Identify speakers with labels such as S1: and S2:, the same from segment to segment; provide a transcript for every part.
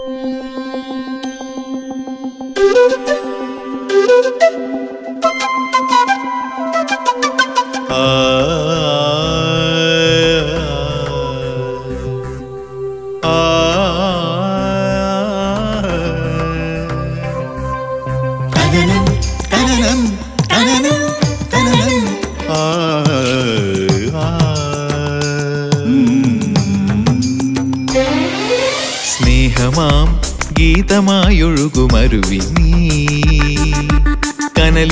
S1: കനനം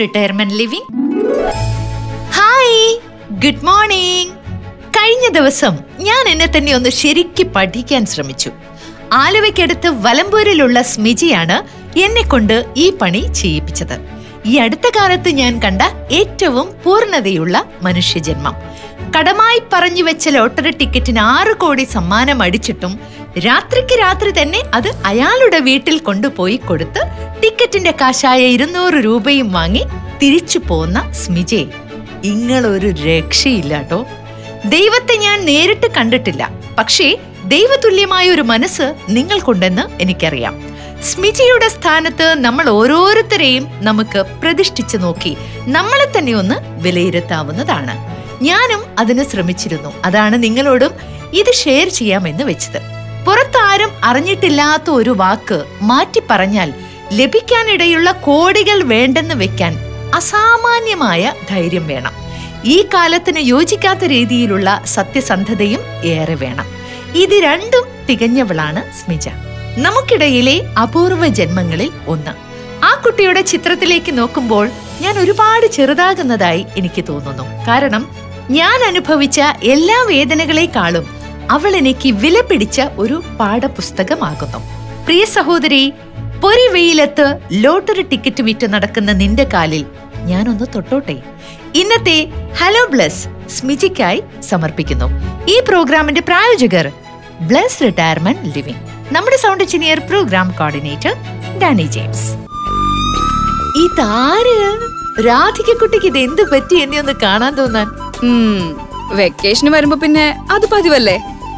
S2: Retirement living hi good morning കഴിഞ്ഞ ദിവസം ഞാൻ എന്നെ തന്നെ ഒന്ന് ശരിക്ക് പഠിക്കാൻ ശ്രമിച്ചു. ആലുവയ്ക്കടുത്ത് വലമ്പൂരിലുള്ള സ്മിജിയാണ് എന്നെ കൊണ്ട് ഈ പണി ചെയ്യിപ്പിച്ചത്. ഈ അടുത്ത കാലത്ത് ഞാൻ കണ്ട ഏറ്റവും പൂർണതയുള്ള മനുഷ്യജന്മം. കടമായി പറഞ്ഞു വെച്ച ലോട്ടറി ടിക്കറ്റിന് ആറ് കോടി സമ്മാനം അടിച്ചിട്ടും രാത്രിക്ക് രാത്രി തന്നെ അത് അയാളുടെ വീട്ടിൽ കൊണ്ടുപോയി കൊടുത്ത് ടിക്കറ്റിന്റെ കാശായ ഇരുന്നൂറ് രൂപയും വാങ്ങി തിരിച്ചു പോന്ന സ്മിജെ ഇങ്ങളൊരു രക്ഷയില്ലാട്ടോ. ദൈവത്തെ ഞാൻ നേരിട്ട് കണ്ടിട്ടില്ല. പക്ഷേ ദൈവതുല്യമായ ഒരു മനസ്സ് നിങ്ങൾക്കുണ്ടെന്ന് എനിക്കറിയാം. സ്മിജിയുടെ സ്ഥാനത്ത് നമ്മൾ ഓരോരുത്തരെയും നമുക്ക് പ്രതിഷ്ഠിച്ചു നോക്കി നമ്മളെ തന്നെ ഒന്ന് വിലയിരുത്താവുന്നതാണ്. ഞാനും അതിന് ശ്രമിച്ചിരുന്നു. അതാണ് നിങ്ങളോടും ഇത് ഷെയർ ചെയ്യാമെന്ന് വെച്ചത്. പുറത്താരും അറിഞ്ഞിട്ടില്ലാത്ത ഒരു വാക്ക് മാറ്റി പറഞ്ഞാൽ ലഭിക്കാനിടയുള്ള കോടികൾ വേണ്ടെന്ന് വെക്കാൻ അസാമാന്യമായ ധൈര്യം വേണം. ഈ കാലത്തിന് യോജിക്കാത്ത രീതിയിലുള്ള സത്യസന്ധതയും ഏറെ വേണം. ഇത് രണ്ടും തികഞ്ഞവളാണ് സ്മിജ. നമുക്കിടയിലെ അപൂർവ ജന്മങ്ങളിൽ ഒന്ന്. ആ കുട്ടിയുടെ ചിത്രത്തിലേക്ക് നോക്കുമ്പോൾ ഞാൻ ഒരുപാട് ചെറുതാകുന്നതായി എനിക്ക് തോന്നുന്നു. കാരണം ഞാൻ അനുഭവിച്ച എല്ലാ വേദനകളെക്കാളും അവൾ എനിക്ക് വില പിടിച്ച ഒരു പാഠപുസ്തകമാകുന്നു. പ്രിയ സഹോദരി പൊരി വെയിലത്ത് ലോട്ടറി ടിക്കറ്റ് വിറ്റ് നടക്കുന്ന നിന്റെ കാലിൽ ഞാനൊന്ന് തൊട്ടോട്ടെ. ഇന്നത്തെ ഹലോ ബ്ലസ് സ്മിജിക്കായി സമർപ്പിക്കുന്നു. ഈ പ്രോഗ്രാമിന്റെ പ്രായോജകർ ബ്ലസ് റിട്ടയർമെന്റ് ലിവിംഗ് നമ്മുടെ sound engineer programme coordinator Danny James. ഇതാര്? രാധികക്കുട്ടിക്ക് ഇത് എന്ത് പറ്റി എന്നെ ഒന്ന് കാണാൻ തോന്നാൻ?
S3: വെക്കേഷന് വരുമ്പോ പിന്നെ അത് പതിവല്ലേ?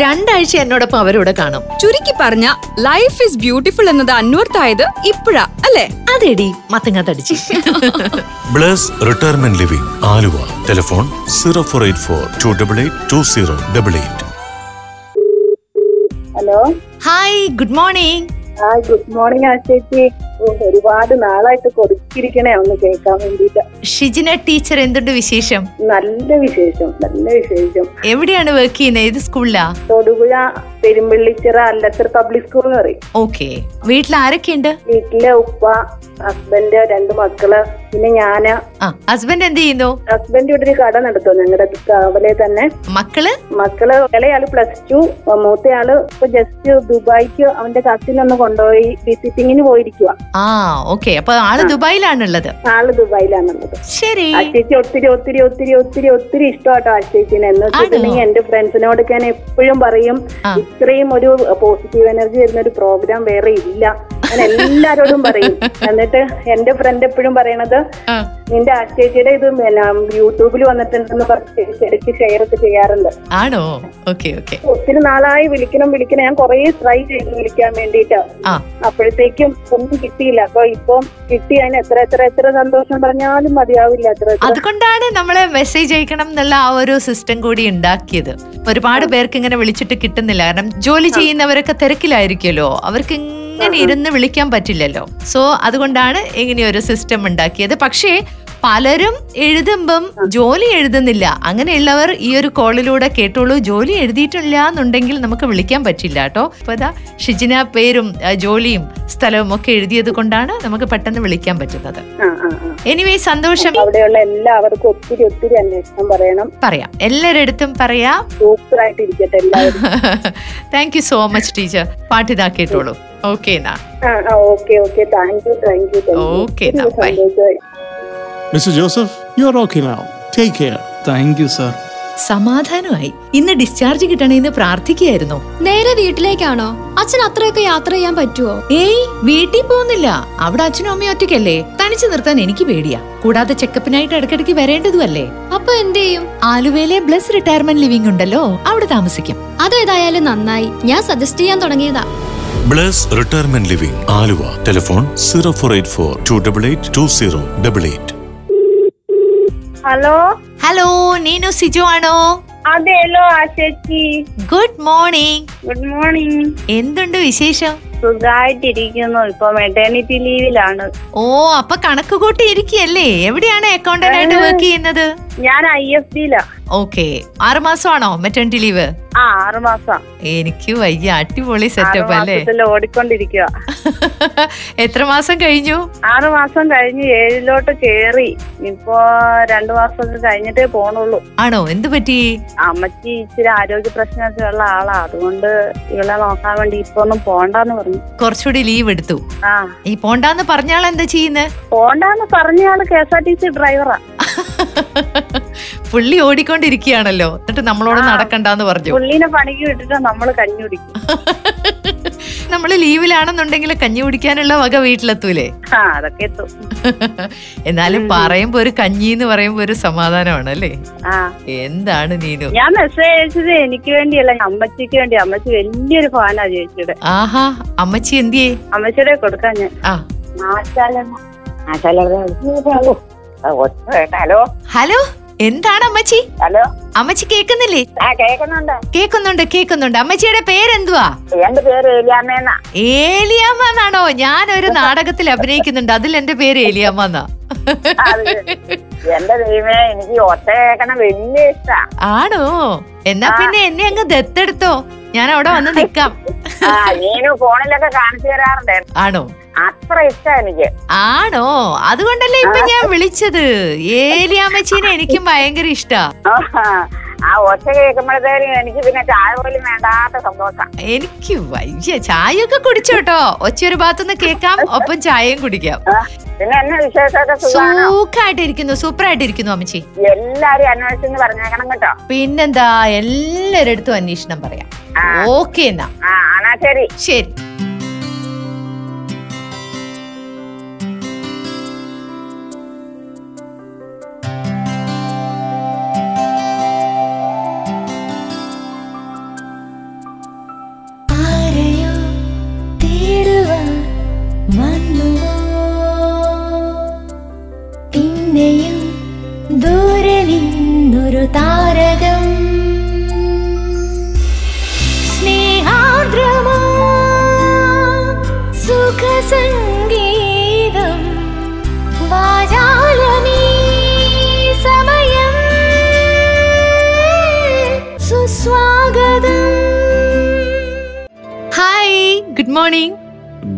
S2: രണ്ടാഴ്ച എന്നോടൊപ്പം അവരോട് കാണും.
S3: ചുരുക്കി പറഞ്ഞ ലൈഫ് ഇസ് ബ്യൂട്ടിഫുൾ എന്നത് അന്വർത്ഥായത് ഇപ്പോഴാ അല്ലേ?
S2: അതെടി മത്തങ്ങ തടിച്ച്
S4: Bless retirement living Aluva. Telephone zero four eight four two double eight two zero double eight.
S5: Hello.
S2: Hi good morning
S5: good morning ചേച്ചി ഒരുപാട് നാളായിട്ട് കൊടുത്തിരിക്കണേ ഒന്ന് കേൾക്കാൻ വേണ്ടിട്ട്
S2: ഷിജിന ടീച്ചർ എന്തുണ്ട് വിശേഷം?
S5: നല്ല വിശേഷം നല്ല വിശേഷം.
S2: എവിടെയാണ് വർക്ക് ചെയ്യുന്നത്? ഏത് സ്കൂളിലാ?
S5: തൊടുപുഴ പെരുമ്പള്ളിച്ചിറ അല്ലത്തർ പബ്ലിക് സ്കൂൾ എന്ന് പറയും.
S2: ഓക്കെ. വീട്ടിൽ ആരൊക്കെയുണ്ട്?
S5: വീട്ടിലെ ഉപ്പ ഹസ്ബൻഡ് രണ്ട് മക്കൾ പിന്നെ
S2: ഞാൻ. ഹസ്ബൻഡ് എന്ത് ചെയ്യുന്നു?
S5: ഹസ്ബൻഡ് ഇവിടെ ഒരു കട നടത്തും ഞങ്ങളുടെ കാവലെ തന്നെ.
S2: മക്കൾ?
S5: മക്കൾ ഇളയാൾ പ്ലസ് ടു മൂത്തയാൾ ഇപ്പൊ ജസ്റ്റ് ദുബായിക്ക് അവന്റെ കസിൻ ഒന്ന് കൊണ്ടുപോയി വിസിറ്റിങ്ങിന് പോയിരിക്കുക
S2: ആ ഓക്കെ. അപ്പൊ ആൾ ദുബായിലാണുള്ളത്.
S5: ആൾ ദുബായിലാണുള്ളത്.
S2: ശരി.
S5: ചേച്ചി ഒത്തിരി ഒത്തിരി ഒത്തിരി ഒത്തിരി ഒത്തിരി ഇഷ്ടമാട്ടോ ആ ചേച്ചിനെ. എന്ന് വെച്ചിട്ടുണ്ടെങ്കിൽ എന്റെ ഫ്രണ്ട്സിനോട് ഞാൻ എപ്പോഴും പറയും ഇത്രയും ഒരു പോസിറ്റീവ് എനർജി വരുന്ന ഒരു പ്രോഗ്രാം വേറെ ഇല്ല. ഞാൻ എല്ലാരോടും പറയും. എന്നിട്ട് എന്റെ ഫ്രണ്ട് എപ്പോഴും പറയണത് നിന്റെ ആശ്ചേച്ചിയുടെ ചേച്ചിയുടെ ഇത് യൂട്യൂബിൽ വന്നിട്ടുണ്ടെന്ന് പറഞ്ഞ് ഇടയ്ക്ക് ഷെയർ ഒക്കെ ചെയ്യാറുണ്ട്.
S2: ആണോ? ഓക്കെ ഓക്കെ
S5: ഒത്തിരി നാളായി വിളിക്കണം വിളിക്കണം. ഞാൻ കുറേ ട്രൈ ചെയ്തു വിളിക്കാൻ വേണ്ടിയിട്ട്. അപ്പോഴത്തേക്കും ഒന്നും കിട്ടിയില്ല. അപ്പൊ ഇപ്പൊ കിട്ടി അതിന് എത്ര എത്ര എത്ര സന്തോഷം പറഞ്ഞാലും മതിയാവില്ല എത്ര
S2: അതുകൊണ്ടാണ് നമ്മളെ മെസ്സേജ് അയക്കണം എന്നുള്ള ആ ഒരു സിസ്റ്റം കൂടി ഉണ്ടാക്കിയത്. ഒരുപാട് പേർക്ക് ഇങ്ങനെ വിളിച്ചിട്ട് കിട്ടുന്നില്ല. കാരണം ജോലി ചെയ്യുന്നവരൊക്കെ തിരക്കിലായിരിക്കുമല്ലോ. അവർക്ക് ഇങ്ങനെ ഇരുന്ന് വിളിക്കാൻ പറ്റില്ലല്ലോ. സോ അതുകൊണ്ടാണ് ഇങ്ങനെ ഒരു സിസ്റ്റം ഉണ്ടാക്കിയത്. പക്ഷേ പലരും എഴുതുമ്പം ജോലി എഴുതുന്നില്ല. അങ്ങനെയുള്ളവർ ഈ ഒരു കോളിലൂടെ കേട്ടോളൂ ജോലി എഴുതിയിട്ടില്ല എന്നുണ്ടെങ്കിൽ നമുക്ക് വിളിക്കാൻ പറ്റില്ല കേട്ടോ. ഇപ്പൊ ഇതാ ഷിജിന പേരും ജോലിയും സ്ഥലവും ഒക്കെ എഴുതിയത് കൊണ്ടാണ് നമുക്ക് പെട്ടെന്ന് വിളിക്കാൻ പറ്റുന്നത്. എനിവേ സന്തോഷം.
S5: അവിടെയുള്ള എല്ലാവർക്കും ഒത്തിരി ഒത്തിരി അന്വേഷണം പറയണം.
S2: പറയാം. എല്ലാരടുത്തും പറയാം.
S5: സൂപ്പർ ആയിട്ട് ഇരിക്കട്ടെ എല്ലാവരും
S2: thank you so much teacher പാട്ടിതാക്കിയിട്ടുള്ളൂ okay
S5: okay okay thank you.
S6: Joseph, you're okay now. Take
S1: thank you sir
S2: സമാധാനമായി. ഇന്ന് ഡിസ്ചാർജ് കിട്ടണേന്ന് പ്രാർത്ഥിക്കുകയായിരുന്നു.
S7: നേരെ വീട്ടിലേക്കാണോ? അച്ഛൻ അത്രയൊക്കെ യാത്ര ചെയ്യാൻ പറ്റുമോ
S2: ഏയ് വീട്ടിൽ പോകുന്നില്ല. അവിടെ അച്ഛനും അമ്മയും ഒറ്റയ്ക്കല്ലേ? തനിച്ചു നിർത്താൻ എനിക്ക് പേടിയാ. കൂടാതെ ചെക്കപ്പിനായിട്ട് ഇടക്കിടക്ക് വരേണ്ടതുമല്ലേ?
S7: അപ്പൊ എന്ത് ചെയ്യും?
S2: ആലുവയിലെ ബ്ലസ് റിട്ടയർമെന്റ് ലിവിംഗ് ഉണ്ടല്ലോ. അവിടെ താമസിക്കും.
S7: അതേതായാലും നന്നായി. ഞാൻ സജസ്റ്റ് ചെയ്യാൻ തുടങ്ങിയതാ.
S4: Bless retirement living Aluva telephone zero four eight four two double eight two zero double eight
S5: hello
S2: hello Neenu Siju ആണോ?
S5: അതെല്ലോ ആ ചേച്ചി
S2: ഗുഡ് മോർണിംഗ്
S5: ഗുഡ് മോർണിംഗ്
S2: എന്തുണ്ട് വിശേഷം?
S5: സുഖമായിട്ടിരിക്കുന്നു ഇപ്പൊ മെറ്റേണിറ്റി ലീവിലാണ്
S2: ഓ അപ്പൊ കണക്ക് കൂട്ടി ഇരിക്കുകയല്ലേ എവിടെയാണ് അക്കൗണ്ടന്റ് ആയിട്ട് വർക്ക് ചെയ്യുന്നത്?
S5: ഞാൻ ഐ എഫ് ഡിയിലാ
S2: ഓക്കെ ആറ് മാസമാണോ മെറ്റേണിറ്റി ലീവ്
S5: ആ ആറ് മാസം.
S2: എനിക്ക് വയ്യ അടിപൊളി സെറ്റപ്പ് അല്ലേ?
S5: ഓടിക്കൊണ്ടിരിക്കുക
S2: എത്ര മാസം കഴിഞ്ഞു?
S5: ആറ് മാസം കഴിഞ്ഞു ഏഴിലോട്ട് കേറി. ഇപ്പോ രണ്ടു മാസം കഴിഞ്ഞിട്ടേ പോണുള്ളൂ.
S2: ആണോ? എന്ത് പറ്റി?
S5: അമ്മച്ചി ഇച്ചിരി ആരോഗ്യ പ്രശ്നമൊക്കെ ഉള്ള ആളാ. അതുകൊണ്ട് ഇവളെ നോക്കാൻ വേണ്ടി ഇപ്പൊ ഒന്നും പോണ്ടെന്ന് പറഞ്ഞു.
S2: കുറച്ചുകൂടി ലീവ് എടുത്തു. ഈ പോണ്ടാന്ന് പറഞ്ഞാൾ എന്താ ചെയ്യുന്നത്
S5: പോണ്ടാന്ന് പറഞ്ഞയാൾ K S R T C ഡ്രൈവറാ.
S2: പുള്ളി ഓടിക്കൊണ്ടിരിക്കുകയാണല്ലോ. എന്നിട്ട് നമ്മളോട്. നടക്കണ്ടെന്ന് പറഞ്ഞു.
S5: പുള്ളീനെ പണിക്ക് വിട്ടിട്ട് നമ്മൾ കഞ്ഞി
S2: നമ്മൾ ലീവിലാണെന്നുണ്ടെങ്കിൽ കഞ്ഞി കുടിക്കാനുള്ള വക വീട്ടിലെത്തൂലേ?
S5: അതൊക്കെ എത്തും.
S2: എന്നാലും പറയുമ്പോ ഒരു കഞ്ഞി എന്ന് പറയുമ്പോ ഒരു സമാധാനമാണ് അല്ലേ? എന്താണ് നീനു?
S5: ഞാൻ മെസ്സേജ് അയച്ചത് എനിക്ക് വേണ്ടിയല്ല അമ്മച്ചിക്ക് വേണ്ടി. അമ്മച്ചി വലിയൊരു ഫാനാ ചേച്ചിയുടെ.
S2: ആഹാ അമ്മച്ചി എന്തിയേ?
S5: അമ്മച്ചിയുടെ കൊടുക്കാൻ ഞാൻ. ഹലോ.
S2: ഹലോ എന്താണ് അമ്മച്ചി?
S5: ഹലോ.
S2: അമ്മച്ചി കേക്കുന്നില്ലേ
S5: ആ കേൾക്കുന്നുണ്ട്.
S2: കേക്കുന്നുണ്ട് കേക്കുന്നുണ്ട് അമ്മച്ചിയുടെ പേരെന്തുവാ?
S5: എന്റെ പേര് ഏലിയാമ്മേന്നാ.
S2: ഏലിയാമ്മ എന്നാണോ ഞാൻ ഒരു നാടകത്തിൽ അഭിനയിക്കുന്നുണ്ട്. അതിൽ എന്റെ പേര് ഏലിയാമ്മ എന്നാ
S5: എന്റെ ദൈവമേ എനിക്ക് ഒറ്റ കേൾക്കണ വലിയ ഇഷ്ടാ.
S2: ആണോ? എന്നാ പിന്നെ എന്നെ അങ്ങ് ദത്തെടുത്തോ. ഞാൻ അവിടെ വന്ന് നിക്കാം
S5: ഫോണിലൊക്കെ കാണിച്ചു തരാറുണ്ട്.
S2: ആണോ?
S5: അത്ര ഇഷ്ടം എനിക്ക്.
S2: ആണോ? അതുകൊണ്ടല്ലേ ഇപ്പൊ ഞാൻ വിളിച്ചത്? ഏലിയാമ്മച്ചീനെ എനിക്കും ഭയങ്കര ഇഷ്ടാ.
S5: ആ ഒച്ച കേൾക്കുമ്പോഴത്തേനും എനിക്ക് പിന്നെ ചായ പോലും വേണ്ടാത്ത സന്തോഷം.
S2: എനിക്ക് വയ്യ ചായയൊക്കെ കുടിച്ചോട്ടോ ഒച്ചയൊരു ഭാഗത്തുനിന്ന് കേക്കാം ഒപ്പം ചായയും കുടിക്കാം.
S5: പിന്നെ എന്നെ വിശേഷമൊക്കെ
S2: സൂക്കായിട്ടിരിക്കുന്നു സൂപ്പറായിട്ടിരിക്കുന്നു അമ്മച്ചി.
S5: എല്ലാരും അന്വേഷിച്ചെന്ന് പറഞ്ഞേക്കണം കേട്ടോ.
S2: പിന്നെന്താ എല്ലാരടുത്തും അന്വേഷണം പറയാം. ഓക്കെ എന്നാ
S5: ശരി.
S2: ശരി. ഗുഡ് മോർണിംഗ്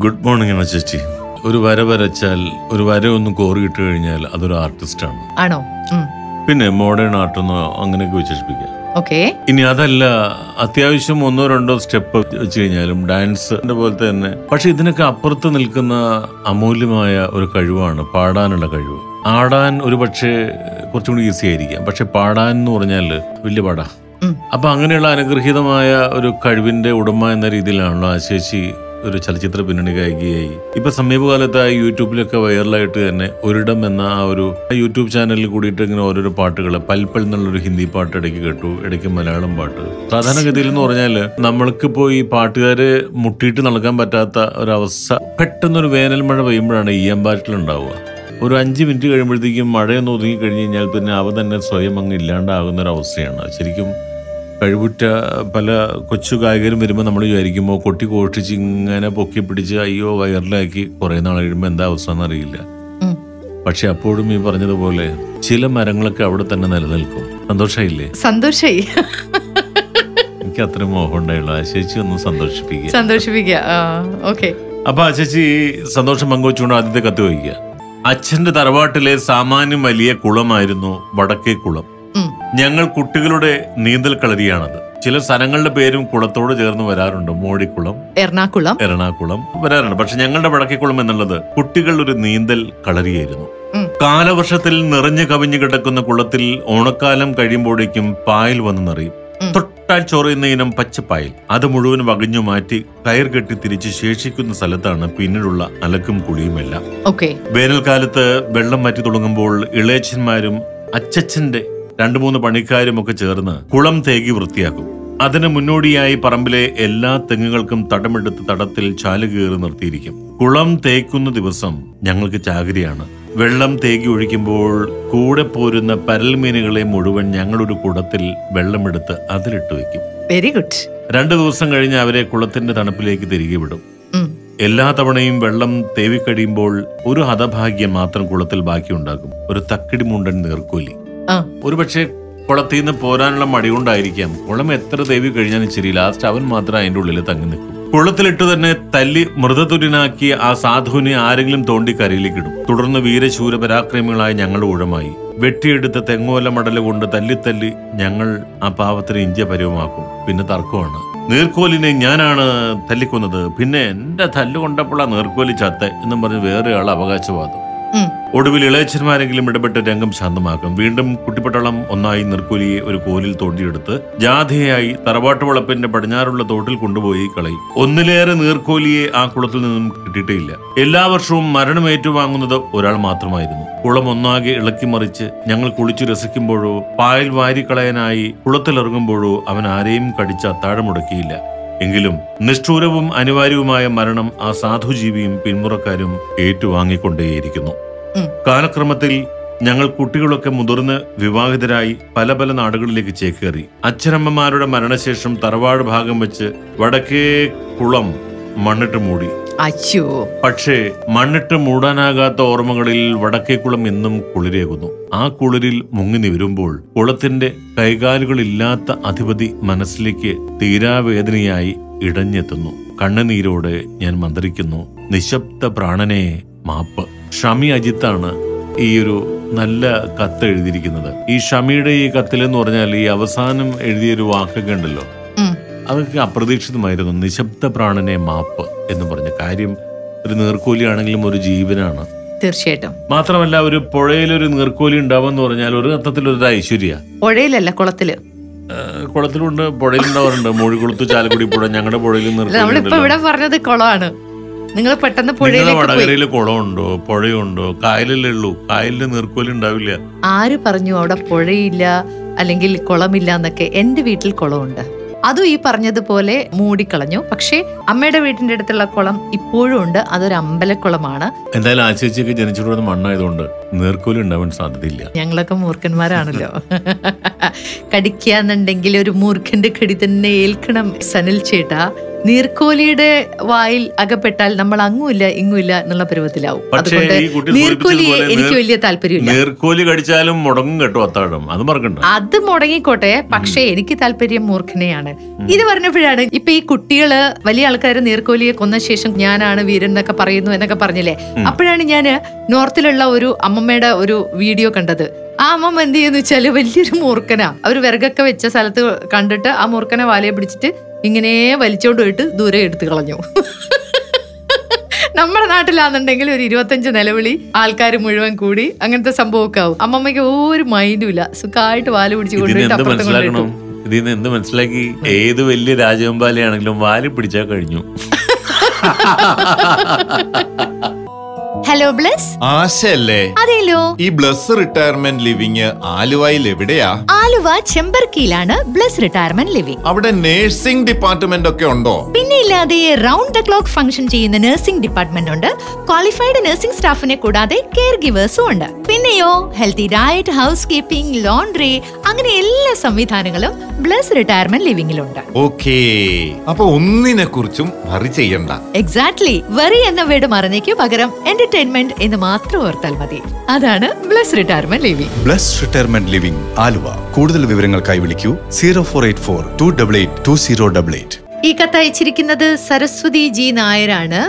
S4: ഗുഡ് മോർണിംഗ് ആണ് ചേച്ചി. ഒരു വര വരച്ചാൽ ഒരു വര ഒന്ന് കോറി ഇട്ട് കഴിഞ്ഞാൽ അതൊരു ആർട്ടിസ്റ്റ്
S2: ആണ്. ആണോ?
S4: പിന്നെ മോഡേൺ ആർട്ട് ഒന്ന് അങ്ങനെയൊക്കെ വിശേഷിപ്പിക്കാം.
S2: ഓക്കെ
S4: ഇനി അതല്ല അത്യാവശ്യം ഒന്നോ രണ്ടോ സ്റ്റെപ്പ് വെച്ച് കഴിഞ്ഞാലും ഡാൻസിന്റെ പോലത്തെ തന്നെ. പക്ഷെ ഇതിനൊക്കെ അപ്പുറത്ത് നിൽക്കുന്ന അമൂല്യമായ ഒരു കഴിവാണ് പാടാനുള്ള കഴിവ്. ആടാൻ ഒരു പക്ഷേ കുറച്ചും കൂടി ഈസി ആയിരിക്കാം. പക്ഷെ പാടാൻ എന്ന് പറഞ്ഞാൽ വലിയ പാടാ. അപ്പൊ അങ്ങനെയുള്ള അനുഗ്രഹീതമായ ഒരു കഴിവിന്റെ ഉടമ എന്ന രീതിയിലാണല്ലോ ആ ചേച്ചി ഒരു ചലച്ചിത്ര പിന്നണി ഗായികയായി. ഇപ്പൊ സമീപകാലത്തായി യൂട്യൂബിലൊക്കെ വൈറലായിട്ട് തന്നെ ഒരിടം എന്ന ആ ഒരു യൂട്യൂബ് ചാനലിൽ കൂടിയിട്ട് ഇങ്ങനെ ഓരോരോ പാട്ടുകൾ പൽപ്പൽ എന്നുള്ളൊരു ഹിന്ദി പാട്ട് ഇടയ്ക്ക് കേട്ടു ഇടയ്ക്ക് മലയാളം പാട്ട്. സാധാരണഗതിയിൽ എന്ന് പറഞ്ഞാൽ നമ്മൾക്കിപ്പോ ഈ പാട്ടുകാരെ മുട്ടിയിട്ട് നടക്കാൻ പറ്റാത്ത ഒരവസ്ഥ പെട്ടെന്നൊരു വേനൽ മഴ പെയ്യുമ്പോഴാണ് ഈ അമ്പാറ്റിലുണ്ടാവുക ഒരു അഞ്ച് മിനിറ്റ് കഴിയുമ്പോഴത്തേക്കും മഴയൊന്ന് ഒതുങ്ങി കഴിഞ്ഞ് കഴിഞ്ഞാൽ പിന്നെ അവ തന്നെ സ്വയം അങ്ങ് ഇല്ലാണ്ടാകുന്ന ഒരു അവസ്ഥയാണ് ശരിക്കും കഴിവുറ്റ പല കൊച്ചു ഗായകരും വരുമ്പോൾ നമ്മൾ വിചാരിക്കുമ്പോൾ കൊട്ടി കോഷിച്ച് ഇങ്ങനെ പൊക്കി പിടിച്ച് അയ്യോ വയറിലാക്കി കുറെ നാൾ കഴിയുമ്പോൾ എന്താ അവസ്ഥ എന്നറിയില്ല. പക്ഷെ അപ്പോഴും ഈ പറഞ്ഞതുപോലെ ചില മരങ്ങളൊക്കെ അവിടെ തന്നെ നിലനിൽക്കും. സന്തോഷമായില്ലേ
S2: സന്തോഷായി.
S4: എനിക്ക് അത്രയും മോഹം ഉണ്ടായുള്ളൂ. ആ ചേച്ചി ഒന്ന് സന്തോഷിപ്പിക്കുക.
S2: സന്തോഷിപ്പിക്കുക. ഓക്കെ.
S4: അപ്പൊ ആ ചേച്ചി സന്തോഷം പങ്കുവച്ചുകൊണ്ട് ആദ്യത്തെ കത്ത് വഹിക്കുക അച്ഛന്റെ തറവാട്ടിലെ സാമാന്യം വലിയ കുളമായിരുന്നു വടക്കേ കുളം. ഞങ്ങൾ കുട്ടികളുടെ നീന്തൽ കളരിയാണത് ചില സ്ഥലങ്ങളുടെ പേരും കുളത്തോട് ചേർന്ന് വരാറുണ്ട്. മോടിക്കുളം
S2: എറണാകുളം.
S4: എറണാകുളം വരാറുണ്ട്. പക്ഷെ ഞങ്ങളുടെ വടക്കേക്കുളം എന്നുള്ളത് കുട്ടികളുടെ ഒരു നീന്തൽ കളരിയായിരുന്നു. കാലവർഷത്തിൽ നിറഞ്ഞു കവിഞ്ഞു കിടക്കുന്ന കുളത്തിൽ ഓണക്കാലം കഴിയുമ്പോഴേക്കും പായൽ വന്ന് നിറയും. തൊട്ടാൽ ചൊറിയുന്ന ഇനം പച്ചപ്പായൽ. അത് മുഴുവൻ വകഞ്ഞു മാറ്റി കയർ കെട്ടി തിരിച്ച് ശേഷിക്കുന്ന സ്ഥലത്താണ് പിന്നീടുള്ള അലക്കും കുളിയുമെല്ലാം
S2: ഓക്കെ.
S4: വേനൽക്കാലത്ത് വെള്ളം മാറ്റി തുടങ്ങുമ്പോൾ ഇളയച്ചന്മാരും അച്ചച്ചന്റെ രണ്ടു മൂന്ന് പണിക്കാരും ഒക്കെ ചേർന്ന് കുളം തേകി വൃത്തിയാക്കും. അതിന് മുന്നോടിയായി പറമ്പിലെ എല്ലാ തെങ്ങുകൾക്കും തടമെടുത്ത് തടത്തിൽ ചാൽ കീറി നിർത്തിയിരിക്കും. കുളം തേക്കുന്ന ദിവസം ഞങ്ങൾക്ക് ചാകരിയാണ്. വെള്ളം തേകി ഒഴിക്കുമ്പോൾ കൂടെ പോരുന്ന പരൽമീനുകളെ മുഴുവൻ ഞങ്ങളൊരു കുടത്തിൽ വെള്ളമെടുത്ത് അതിലിട്ട് വെക്കും
S2: വെരി ഗുഡ്
S4: രണ്ടു ദിവസം കഴിഞ്ഞ് അവരെ കുളത്തിന്റെ തണുപ്പിലേക്ക് തിരികെ വിടും. എല്ലാ തവണയും വെള്ളം തേവിക്കഴിയുമ്പോൾ ഒരു ഹതഭാഗ്യം മാത്രം കുളത്തിൽ ബാക്കിയുണ്ടാകും. ഒരു തക്കിടി മുണ്ടൻ നീർക്കോലി. ഒരുപക്ഷെ കുളത്തിൽ നിന്ന് പോരാനുള്ള മടി കൊണ്ടായിരിക്കാം. കുളം എത്ര തേവി കഴിഞ്ഞാലും ശരി ലാസ്റ്റ് അവൻ മാത്രം അതിന്റെ ഉള്ളിൽ തങ്ങി നിൽക്കും. കുളത്തിലിട്ട് തന്നെ തല്ലി മൃതതുര്യനാക്കിയ ആ സാധുവിനെ ആരെങ്കിലും തോണ്ടി കരയിലേക്കിടും. തുടർന്ന് വീരശൂര പരാക്രമികളായ ഞങ്ങളുടെ ഊഴമായി. വെട്ടിയെടുത്ത തെങ്ങോല മടൽ കൊണ്ട് തല്ലി തല്ലി ഞങ്ങൾ ആ പാവത്തിന് ഇന്ത്യ പരിവമാക്കും. പിന്നെ തർക്കമാണ്. നീർക്കോലിനെ ഞാനാണ് തല്ലിക്കൊന്നത്. പിന്നെ എന്റെ തല്ല് കൊണ്ടപ്പോൾ ആ നീർക്കോലി ചത്ത എന്നും പറഞ്ഞ് വേറെയാൾ അവകാശവാദം. ഒടുവിൽ ഇളയച്ചന്മാരെങ്കിലും ഇടപെട്ട് രംഗം ശാന്തമാക്കും. വീണ്ടും കുട്ടിപ്പട്ടളം ഒന്നായി നിർക്കൂലിയെ ഒരു കോലിൽ തോണ്ടിയെടുത്ത് ജാഥയായി തറവാട്ട് വളപ്പിന്റെ പടിഞ്ഞാറുള്ള തോട്ടിൽ കൊണ്ടുപോയി കളയും. ഒന്നിലേറെ നീർക്കോലിയെ ആ കുളത്തിൽ നിന്നും കിട്ടിയിട്ടേയില്ല. എല്ലാ വർഷവും മരണം ഏറ്റുവാങ്ങുന്നത് ഒരാൾ മാത്രമായിരുന്നു. കുളം ഒന്നാകെ ഇളക്കിമറിച്ച് ഞങ്ങൾ കുളിച്ചു രസിക്കുമ്പോഴോ പായൽ വാരിക്കളയാനായി കുളത്തിലിറങ്ങുമ്പോഴോ അവൻ ആരെയും കടിച്ച് അത്താഴം മുടക്കിയില്ല. എങ്കിലും നിഷ്ഠൂരവും അനിവാര്യവുമായ മരണം ആ സാധുജീവിയും പിന്മുറക്കാരും ഏറ്റുവാങ്ങിക്കൊണ്ടേയിരിക്കുന്നു. കാലക്രമത്തിൽ ഞങ്ങൾ കുട്ടികളൊക്കെ മുതിർന്ന് വിവാഹിതരായി പല പല നാടുകളിലേക്ക് ചേക്കേറി. അച്ഛനമ്മമാരുടെ മരണശേഷം തറവാട് ഭാഗം വെച്ച് വടക്കേ കുളം മണ്ണിട്ട് മൂടി.
S2: അച്ഛോ.
S4: പക്ഷേ മണ്ണിട്ട് മൂടാനാകാത്ത ഓർമ്മകളിൽ വടക്കേ കുളം എന്നും കുളിരേകുന്നു. ആ കുളിരിൽ മുങ്ങി നിവരുമ്പോൾ കുളത്തിന്റെ കൈകാലുകളില്ലാത്ത അധിപതി മനസ്സിലേക്ക് തീരാവേദനയായി ഇടഞ്ഞെത്തുന്നു. കണ്ണുനീരോടെ ഞാൻ മന്ത്രിക്കുന്നു നിശബ്ദ പ്രാണനെ മാപ്പ്. ഷമി അജിത്താണ് ഈ ഒരു നല്ല കത്ത് എഴുതിയിരിക്കുന്നത്. ഈ ഷമിയുടെ ഈ കത്തിൽ എന്ന് പറഞ്ഞാൽ ഈ അവസാനം എഴുതിയൊരു വാക്കൊക്കെ ഉണ്ടല്ലോ. അതൊക്കെ അപ്രതീക്ഷിതമായിരുന്നു. നിശബ്ദ പ്രാണനെ മാപ്പ് എന്ന് പറഞ്ഞ കാര്യം ഒരു നീർക്കോലിയാണെങ്കിലും ഒരു ജീവനാണ്.
S2: തീർച്ചയായിട്ടും.
S4: മാത്രമല്ല ഒരു പുഴയിൽ ഒരു നീർക്കോലി ഉണ്ടാവുമെന്ന് പറഞ്ഞാൽ ഒരു അർത്ഥത്തിൽ ഒരു ഐശ്വര്യ.
S2: പുഴയിലല്ല കുളത്തിൽ.
S4: കുളത്തിലുണ്ട് പുഴയിലുണ്ടാവാറുണ്ട്. മൂഴിക്കുളത്ത് ചാലക്കുടി പുഴ ഞങ്ങളുടെ പുഴയിൽ നിർത്തി
S2: നമ്മളിപ്പോ ഇവിടെ പറഞ്ഞത് കുളമാണ്. നിങ്ങൾ പെട്ടെന്ന്
S4: വടകരയിൽ കുളമുണ്ടോ? പുഴയുണ്ടോ? കായലല്ലേ ഉള്ളൂ. കായലിൽ നീർക്കോലി ഉണ്ടാവില്ല
S2: ആര് പറഞ്ഞു അവിടെ പുഴയില്ല അല്ലെങ്കിൽ കുളമില്ല എന്നൊക്കെ എന്റെ വീട്ടിൽ കുളമുണ്ട്. അതും ഈ പറഞ്ഞതുപോലെ മൂടിക്കളഞ്ഞു. പക്ഷേ അമ്മയുടെ വീട്ടിന്റെ അടുത്തുള്ള കുളം ഇപ്പോഴും ഉണ്ട്. അതൊരു അമ്പലക്കുളമാണ്.
S4: എന്തായാലും ആ ചേച്ചിയൊക്കെ ജനിച്ചിട്ടുള്ള മണ്ണായതുകൊണ്ട് നീർക്കോലി ഉണ്ടാവാൻ സാധ്യതയില്ല.
S2: ഞങ്ങളൊക്കെ മൂർഖന്മാരാണല്ലോ. കടിക്കാന്നുണ്ടെങ്കിൽ ഒരു മൂർഖന്റെ കടി തന്നെ ഏൽക്കണം സനിൽ ചേട്ടാ. നീർക്കോലിയുടെ വായിൽ അകപ്പെട്ടാൽ നമ്മൾ അങ്ങുമില്ല ഇങ്ങുമില്ല എന്നുള്ള പരുവത്തിലാവും. അതുകൊണ്ട് എനിക്ക് വലിയ താല്പര്യമില്ല.
S4: നീർക്കോലി കടിച്ചാലും മുടങ്ങും കേട്ടോ അത്താഴം. അത് മറക്കണ്ട.
S2: അത് മുടങ്ങിക്കോട്ടെ പക്ഷേ എനിക്ക് താല്പര്യം മൂർഖനെയാണ്. ഇത് പറഞ്ഞപ്പോഴാണ് ഇപ്പൊ ഈ കുട്ടികൾ വലിയ ആൾക്കാർ നീർക്കോലിയെ കൊന്ന ശേഷം ഞാനാണ് വീരൻ എന്നൊക്കെ പറയുന്നു എന്നൊക്കെ പറഞ്ഞില്ലേ? അപ്പോഴാണ് ഞാൻ നോർത്തിലുള്ള ഒരു അമ്മമ്മയുടെ ഒരു വീഡിയോ കണ്ടത്. ആ അമ്മ എന്ത് ചെയ്യുന്നു വെച്ചാൽ വലിയൊരു മൂർഖനാ. അവർ വിറകൊക്കെ വെച്ച സ്ഥലത്ത് കണ്ടിട്ട് ആ മൂർഖനെ വാലയെ പിടിച്ചിട്ട് ഇങ്ങനെ വലിച്ചോണ്ട് പോയിട്ട് ദൂരെ എടുത്തു കളഞ്ഞു. നമ്മുടെ നാട്ടിലാണെന്നുണ്ടെങ്കിൽ ഒരു ഇരുപത്തഞ്ച് നിലവിളി ആൾക്കാർ മുഴുവൻ കൂടി അങ്ങനത്തെ സംഭവമൊക്കെ ആവും. അമ്മമ്മയ്ക്ക് ഒരു മൈൻഡും ഇല്ല. സുഖമായിട്ട് വാൽ പിടിച്ച് കൊണ്ടുപോയിട്ട്
S4: എന്ത് മനസ്സിലാക്കി? ഏത് വലിയ രാജവെമ്പാലയാണെങ്കിലും വാൽ പിടിച്ചാൽ കഴിഞ്ഞു.
S2: Hello bless
S8: ആശയല്ലേ?
S2: അതെല്ലോ?
S8: ഈ ബ്ലസ് റിട്ടയർമെന്റ് ലിവിങ് ആലുവയിൽ എവിടെയാ?
S2: ആലുവ ചെമ്പർക്കിയിലാണ് ബ്ലസ് റിട്ടയർമെന്റ് ലിവിങ്
S8: അവിടെ നേഴ്സിംഗ് ഡിപ്പാർട്ട്മെന്റ് ഒക്കെ ഉണ്ടോ?
S2: പിന്നെ ഇല്ലാതെ റൗണ്ട് ദ ക്ലോക്ക് ഫംഗ്ഷൻ ചെയ്യുന്ന നഴ്സിംഗ് ഡിപ്പാർട്ട്മെന്റ് ഉണ്ട്. ക്വാളിഫൈഡ് നഴ്സിംഗ് സ്റ്റാഫിനെ കൂടാതെ കെയർ ഗിവേഴ്സും ഉണ്ട്. പിന്നെയോ healthy diet housekeeping laundry അങ്ങനെ എല്ലാ സംവിധാനങ്ങളും ബ്ലസ് റിട്ടയർമെന്റ് ലിവിംഗിലുണ്ട്
S8: ഓക്കേ അപ്പൊ ഒന്നിനെ കുറിച്ചും വറി ചെയ്യണ്ട.
S2: എക്സാക്ട്ലി വെറി എന്ന വീട് മറന്നേക്ക് പകരം. എന്റർടൈൻമെന്റ് എന്ന് മാത്രം ഓർത്താൽ മതി. അതാണ് Bless retirement living
S9: Bless retirement living Aluva. കൂടുതൽ വിവരങ്ങൾക്കായി വിളിക്കൂ zero four eight four two double eight two zero double eight.
S2: ഈ കത്ത് അയച്ചിരിക്കുന്നത് സരസ്വതി ജി നായരാണ്.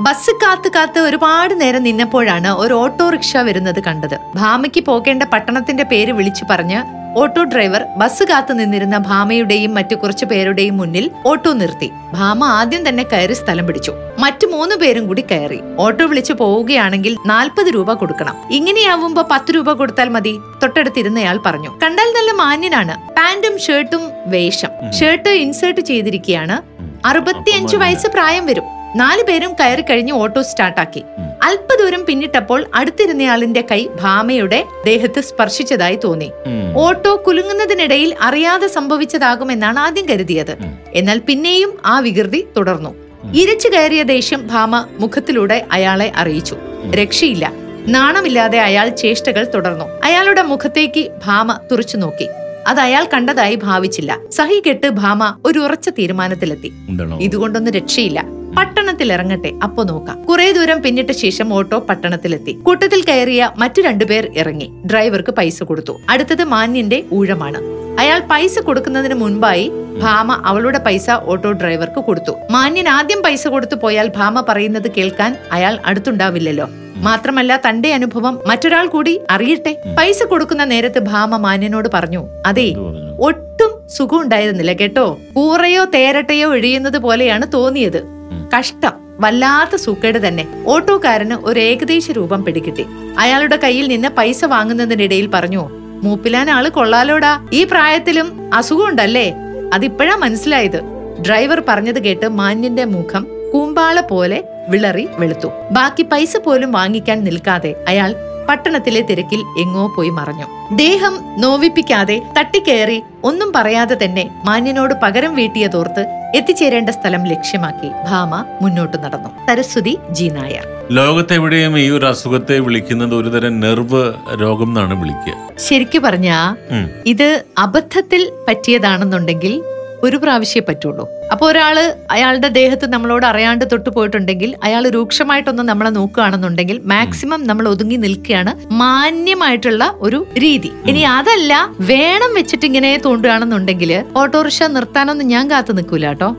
S2: ബസ് കാത്ത് കാത്ത് ഒരുപാട് നേരം നിന്നപ്പോഴാണ് ഒരു ഓട്ടോറിക്ഷ വരുന്നത് കണ്ടത്. ഭാമയ്ക്ക് പോകേണ്ട പട്ടണത്തിന്റെ പേര് വിളിച്ചു പറഞ്ഞ് ഓട്ടോ ഡ്രൈവർ ബസ് കാത്തു നിന്നിരുന്ന ഭാമയുടെയും മറ്റു കുറച്ചു പേരുടെയും മുന്നിൽ ഓട്ടോ നിർത്തി. ഭാമ ആദ്യം തന്നെ കയറി സ്ഥലം പിടിച്ചു. മറ്റു മൂന്ന് പേരും കൂടി കയറി. ഓട്ടോ വിളിച്ചു പോവുകയാണെങ്കിൽ നാൽപ്പത് രൂപ കൊടുക്കണം. ഇങ്ങനെയാവുമ്പോ പത്ത് രൂപ കൊടുത്താൽ മതി തൊട്ടടുത്തിരുന്നയാൾ പറഞ്ഞു. കണ്ടാൽ നല്ല മാന്യനാണ്. പാന്റും ഷർട്ടും വേഷം. ഷർട്ട് ഇൻസേർട്ട് ചെയ്തിരിക്കുകയാണ് അറുപത്തിയഞ്ചു വയസ്സ് പ്രായം വരും. നാലു പേരും കയറി കഴിഞ്ഞ് ഓട്ടോ സ്റ്റാർട്ടാക്കി. അല്പദൂരം പിന്നിട്ടപ്പോൾ അടുത്തിരുന്നയാളിന്റെ കൈ ഭാമയുടെ ദേഹത്ത് സ്പർശിച്ചതായി തോന്നി. ഓട്ടോ കുലുങ്ങുന്നതിനിടയിൽ അറിയാതെ സംഭവിച്ചതാകുമെന്നാണ് ആദ്യം കരുതിയത്. എന്നാൽ പിന്നെയും ആ വികൃതി തുടർന്നു. ഇരച്ചു കയറിയ ദേഷ്യം ഭാമ മുഖത്തിലൂടെ അയാളെ അറിയിച്ചു. രക്ഷയില്ല. നാണമില്ലാതെ അയാൾ ചേഷ്ടകൾ തുടർന്നു. അയാളുടെ മുഖത്തേക്ക് ഭാമ തുറച്ചു നോക്കി. അത് അയാൾ കണ്ടതായി ഭാവിച്ചില്ല. സഹി കെട്ട് ഭാമ ഒരു ഉറച്ച തീരുമാനത്തിലെത്തി. ഇതുകൊണ്ടൊന്നും രക്ഷയില്ല. പട്ടണത്തിൽ ഇറങ്ങട്ടെ അപ്പോ നോക്കാം. കുറെ ദൂരം പിന്നിട്ട ശേഷം ഓട്ടോ പട്ടണത്തിലെത്തി. കൂട്ടത്തിൽ കയറിയ മറ്റു രണ്ടുപേർ ഇറങ്ങി. ഡ്രൈവർക്ക് പൈസ കൊടുത്തു. അടുത്തത് മാന്യന്റെ ഊഴമാണ്. അയാൾ പൈസ കൊടുക്കുന്നതിന് മുൻപായി ഭാമ അവളുടെ പൈസ ഓട്ടോ ഡ്രൈവർക്ക് കൊടുത്തു. മാന്യൻ ആദ്യം പൈസ കൊടുത്തു പോയാൽ ഭാമ പറയുന്നത് കേൾക്കാൻ അയാൾ അടുത്തുണ്ടാവില്ലല്ലോ. മാത്രമല്ല തന്റെ അനുഭവം മറ്റൊരാൾ കൂടി അറിയട്ടെ. പൈസ കൊടുക്കുന്ന നേരത്ത് ഭാമ മാന്യനോട് പറഞ്ഞു അതെ ഒട്ടും സുഖമുണ്ടായിരുന്നില്ല കേട്ടോ. കൂറയോ തേരട്ടയോ എഴിയുന്നത് പോലെയാണ് തോന്നിയത്. കഷ്ടം വല്ലാത്ത സൂക്കേട് തന്നെ. ഓട്ടോക്കാരന് ഒരു ഏകദേശ രൂപം പിടികിട്ടി. അയാളുടെ കയ്യിൽ നിന്ന് പൈസ വാങ്ങുന്നതിനിടയിൽ പറഞ്ഞു മൂപ്പിലാൻ ആൾ കൊള്ളാലോടാ. ഈ പ്രായത്തിലും അസുഖമുണ്ടല്ലേ? അതിപ്പോഴാ മനസ്സിലായത്. ഡ്രൈവർ പറഞ്ഞത് കേട്ട് മാന്യന്റെ മുഖം കൂമ്പാള പോലെ വിളറി വെളുത്തു. ബാക്കി പൈസ പോലും വാങ്ങിക്കാൻ നിൽക്കാതെ അയാൾ പട്ടണത്തിലെ തിരക്കിൽ എങ്ങോ പോയി മറഞ്ഞു. ദേഹം നോവിപ്പിക്കാതെ തട്ടിക്കയറി ഒന്നും പറയാതെ തന്നെ മാന്യനോട് പകരം വീട്ടിയതോർത്ത് എത്തിച്ചേരേണ്ട സ്ഥലം ലക്ഷ്യമാക്കി ഭാമ മുന്നോട്ട് നടന്നു. സരസ്വതി ജി നായർ.
S4: ലോകത്തെവിടെയും ഈ ഒരു അസുഖത്തെ വിളിക്കുന്നത് ഒരുതരം നെർവ് രോഗം എന്നാണ് വിളിക്കുക.
S2: ശരിക്കു പറഞ്ഞാ. ഇത് അബദ്ധത്തിൽ പറ്റിയതാണെന്നുണ്ടെങ്കിൽ ഒരു പ്രാവശ്യമേ പറ്റുള്ളൂ. അപ്പോൾ ഒരാൾ അയാളുടെ ദേഹത്ത് നമ്മളോട് അറിയാണ്ട് തൊട്ട് പോയിട്ടുണ്ടെങ്കിൽ അയാൾ രൂക്ഷമായിട്ടൊന്ന് നമ്മളെ നോക്കുകയാണെന്നുണ്ടെങ്കിൽ മാക്സിമം നമ്മൾ ഒതുങ്ങി നിൽക്കുകയാണ് മാന്യമായിട്ടുള്ള ഒരു രീതി. ഇനി അതല്ല വേണം വെച്ചിട്ട് ഇങ്ങനെ തോണ്ടുകയാണെന്നുണ്ടെങ്കിൽ ഓട്ടോറിക്ഷ നിർത്താനൊന്നും ഞാൻ കാത്തു നിൽക്കൂല കേട്ടോ.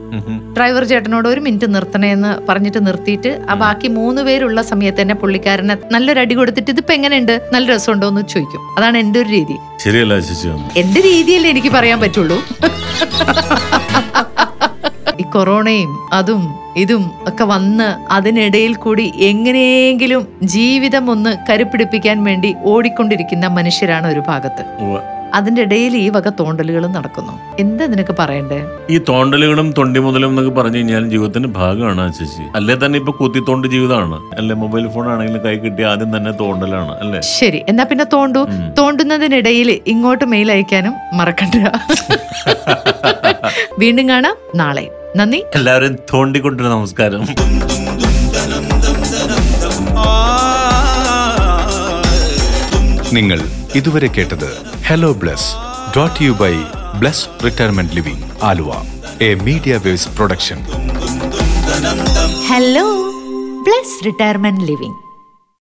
S2: ഡ്രൈവർ ചേട്ടനോട് ഒരു മിനിറ്റ് നിർത്തണേന്ന് പറഞ്ഞിട്ട് നിർത്തിയിട്ട് ആ ബാക്കി മൂന്ന് പേരുള്ള സമയത്ത് തന്നെ പുള്ളിക്കാരനെ നല്ലൊരു അടി കൊടുത്തിട്ട് ഇതിപ്പോ എങ്ങനെയുണ്ട്? നല്ല രസമുണ്ടോ എന്ന് ചോദിക്കും. അതാണ് എന്റെ ഒരു രീതി.
S4: ശരിയല്ല
S2: എന്റെ രീതിയല്ലേ എനിക്ക് പറയാൻ പറ്റുള്ളൂ. ഈ കൊറോണയും അതും ഇതും ഒക്കെ വന്ന് അതിനിടയിൽ കൂടി എങ്ങനെയെങ്കിലും ജീവിതം ഒന്ന് കരുപ്പിടിപ്പിക്കാൻ വേണ്ടി ഓടിക്കൊണ്ടിരിക്കുന്ന മനുഷ്യരാണ് ഒരു ഭാഗത്ത്. അതിന്റെ ഇടയിൽ ഈ വക തോണ്ടലുകളും നടക്കുന്നു. എന്താ നിനക്ക് പറയണ്ടേ?
S4: ഈ തോണ്ടലുകളും തൊണ്ടിമുതലും എന്നൊക്കെ പറഞ്ഞു കഴിഞ്ഞാൽ ജീവിതത്തിന്റെ ഭാഗമാണ് ചേച്ചി. അല്ലേ തന്നെ ഇപ്പൊ കുത്തിത്തോണ്ട് ജീവിതമാണ്. അല്ലെ മൊബൈൽ ഫോൺ ആണെങ്കിലും കൈ കിട്ടിയ ആദ്യം തന്നെ തോണ്ടലാണ് അല്ലേ?
S2: ശരി. എന്നാ പിന്നെ തോണ്ടു. തോണ്ടുന്നതിനിടയിൽ ഇങ്ങോട്ട് മെയിൽ അയക്കാനും മറക്കണ്ട. വീണ്ടും കാണാം നാളെ. നന്ദി.
S4: എല്ലാവരും തോണ്ടിക്കൊണ്ട് നമസ്കാരം.
S9: നിങ്ങൾ ഇതുവരെ കേട്ടത് hello Bless brought you by Bless retirement living Aluva a media waves production
S2: hello Bless retirement living